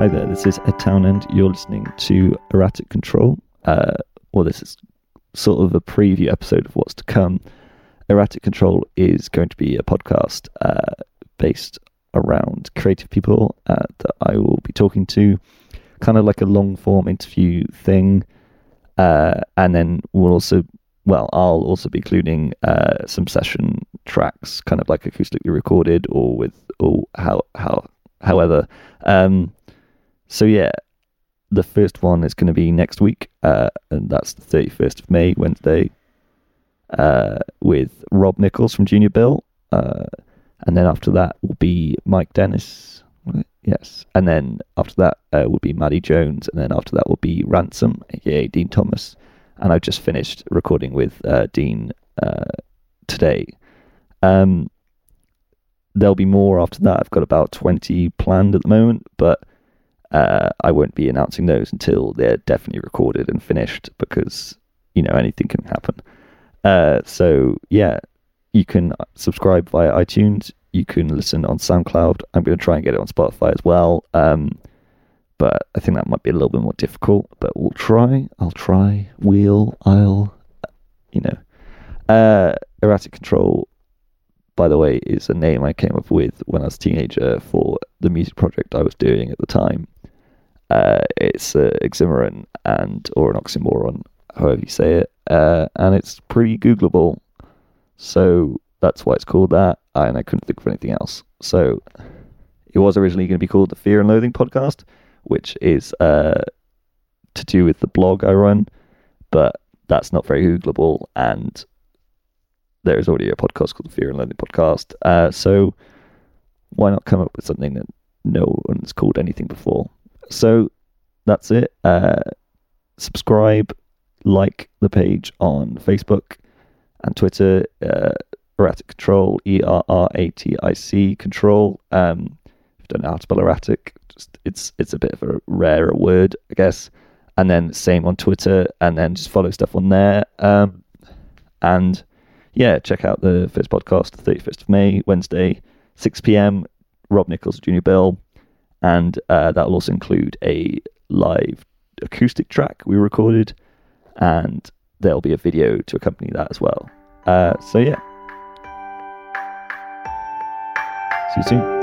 Hi there, this is Ed Townend. You're listening to Erratic Control. Uh, well, this is sort of a preview episode of what's to come. Erratic Control is going to be a podcast uh, based around creative people uh, that I will be talking to, kind of like a long form interview thing. Uh, and then we'll also, well, I'll also be including uh, some session tracks, kind of like acoustically recorded or with, or how, how, however. Um, so yeah, the first one is going to be next week, uh, and that's the 31st of May, Wednesday, uh, with Rob Nichols from Junior Bill. Uh, and then after that will be Mike Dennis. Yes. And then after that uh, will be Maddie Jones. And then after that will be Ransom, aka Dean Thomas. And I've just finished recording with uh, Dean uh, today. Um, there'll be more after that. I've got about 20 planned at the moment, but uh, I won't be announcing those until they're definitely recorded and finished because, you know, anything can happen. Uh, so, yeah, you can subscribe via iTunes. You can listen on SoundCloud. I'm going to try and get it on Spotify as well. Um, but I think that might be a little bit more difficult. But we'll try. I'll try. We'll. I'll. You know. Uh, Erratic Control, by the way, is a name I came up with when I was a teenager for the music project I was doing at the time. Uh, it's uh, oxymoron and or an oxymoron, however you say it, uh, and it's pretty Googleable. So that's why it's called that, and I couldn't think of anything else. So it was originally going to be called the Fear and Loathing Podcast, which is uh, to do with the blog I run, but that's not very Googleable, and there is already a podcast called the Fear and Loathing Podcast. Uh, so why not come up with something that no one's called anything before? So that's it. Uh, subscribe, like the page on Facebook and Twitter. Uh, erratic Control, E R R A T I C Control. Um, if you don't know how to spell erratic, just it's it's a bit of a rarer word, I guess. And then same on Twitter, and then just follow stuff on there. Um, and yeah, check out the first podcast, the 31st of May, Wednesday, 6 p.m. Rob Nichols, Junior Bill, and uh, that will also include a live acoustic track we recorded, and there'll be a video to accompany that as well. Uh, so yeah, see you soon.